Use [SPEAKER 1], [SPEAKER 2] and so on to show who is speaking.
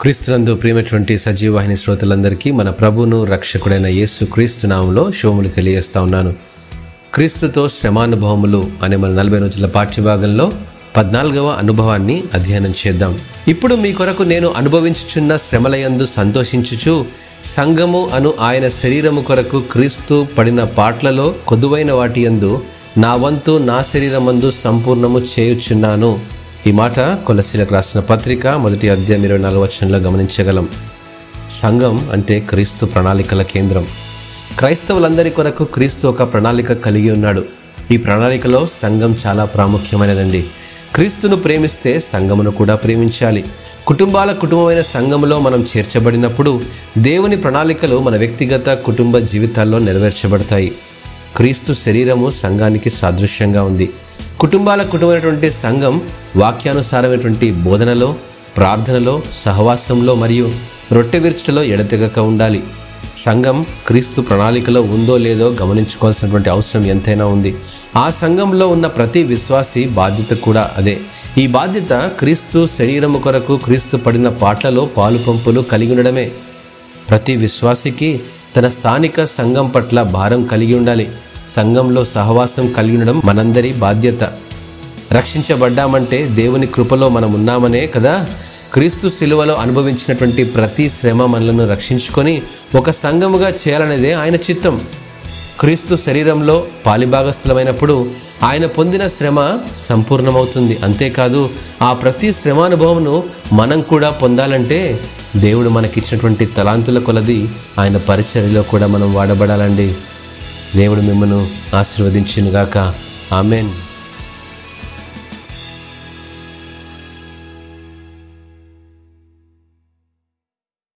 [SPEAKER 1] క్రీస్తునందు ప్రియమైనటువంటి సజీవాహిని శ్రోతలందరికీ మన ప్రభును రక్షకుడైన యేసు క్రీస్తు నామంలో శుభములు తెలియజేస్తా ఉన్నాను. క్రీస్తుతో శ్రమానుభవములు అనే మన నలభై రోజుల పాఠ్యభాగంలో పద్నాలుగవ అనుభవాన్ని అధ్యయనం చేద్దాం. ఇప్పుడు మీ కొరకు నేను అనుభవించుచున్న శ్రమలయందు సంతోషించుచు సంగము అను ఆయన శరీరము కొరకు క్రీస్తు పడిన పాట్లలో కొదువైన వాటి యందు నా వంతు నా శరీరమందు సంపూర్ణము చేయుచున్నాను. ఈ మాట కొలసీలకు రాసిన పత్రిక మొదటి అధ్యాయం ఇరవై నాలుగు వచనంలో గమనించగలం. సంఘం అంటే క్రీస్తు ప్రణాళికల కేంద్రం. క్రైస్తవులందరి కొరకు క్రీస్తు ఒక ప్రణాళిక కలిగి ఉన్నాడు. ఈ ప్రణాళికలో సంఘం చాలా ప్రాముఖ్యమైనదండి. క్రీస్తును ప్రేమిస్తే సంఘమును కూడా ప్రేమించాలి. కుటుంబాల కుటుంబమైన సంఘములో మనం చేర్చబడినప్పుడు దేవుని ప్రణాళికలు మన వ్యక్తిగత కుటుంబ జీవితాల్లో నెరవేర్చబడతాయి. క్రీస్తు శరీరము సంఘానికి సాదృశ్యంగా ఉంది. కుటుంబాల కుటుంబమైనటువంటి సంఘం వాక్యానుసారమైనటువంటి బోధనలో ప్రార్థనలో సహవాసంలో మరియు రొట్టె విరుచుటలో ఎడతెగక ఉండాలి. సంఘం క్రీస్తు ప్రణాళికలో ఉందో లేదో గమనించుకోవాల్సినటువంటి అవసరం ఎంతైనా ఉంది. ఆ సంఘంలో ఉన్న ప్రతి విశ్వాసి బాధ్యత కూడా అదే. ఈ బాధ్యత క్రీస్తు శరీరము కొరకు క్రీస్తు పడిన పాటలలో పాలు పంపులు కలిగి ఉండడమే. ప్రతి విశ్వాసికి తన స్థానిక సంఘం పట్ల భారం కలిగి ఉండాలి. సంఘంలో సహవాసం కలిగి ఉండడం మనందరి బాధ్యత. రక్షించబడ్డామంటే దేవుని కృపలో మనం ఉన్నామనే కదా? క్రీస్తు శిలువలో అనుభవించినటువంటి ప్రతి శ్రమ మనలను రక్షించుకొని ఒక సంఘముగా చేయాలనేదే ఆయన చిత్తం. క్రీస్తు శరీరంలో పాలిభాగస్థలమైనప్పుడు ఆయన పొందిన శ్రమ సంపూర్ణమవుతుంది. అంతేకాదు ఆ ప్రతి శ్రమానుభవమును మనం కూడా పొందాలంటే దేవుడు మనకిచ్చినటువంటి తలాంతుల కొలది ఆయన పరిచర్యలో కూడా మనం వాడబడాలండి. దేవుడు మిమ్మను ఆశీర్వదించినగాక. ఆమెన్.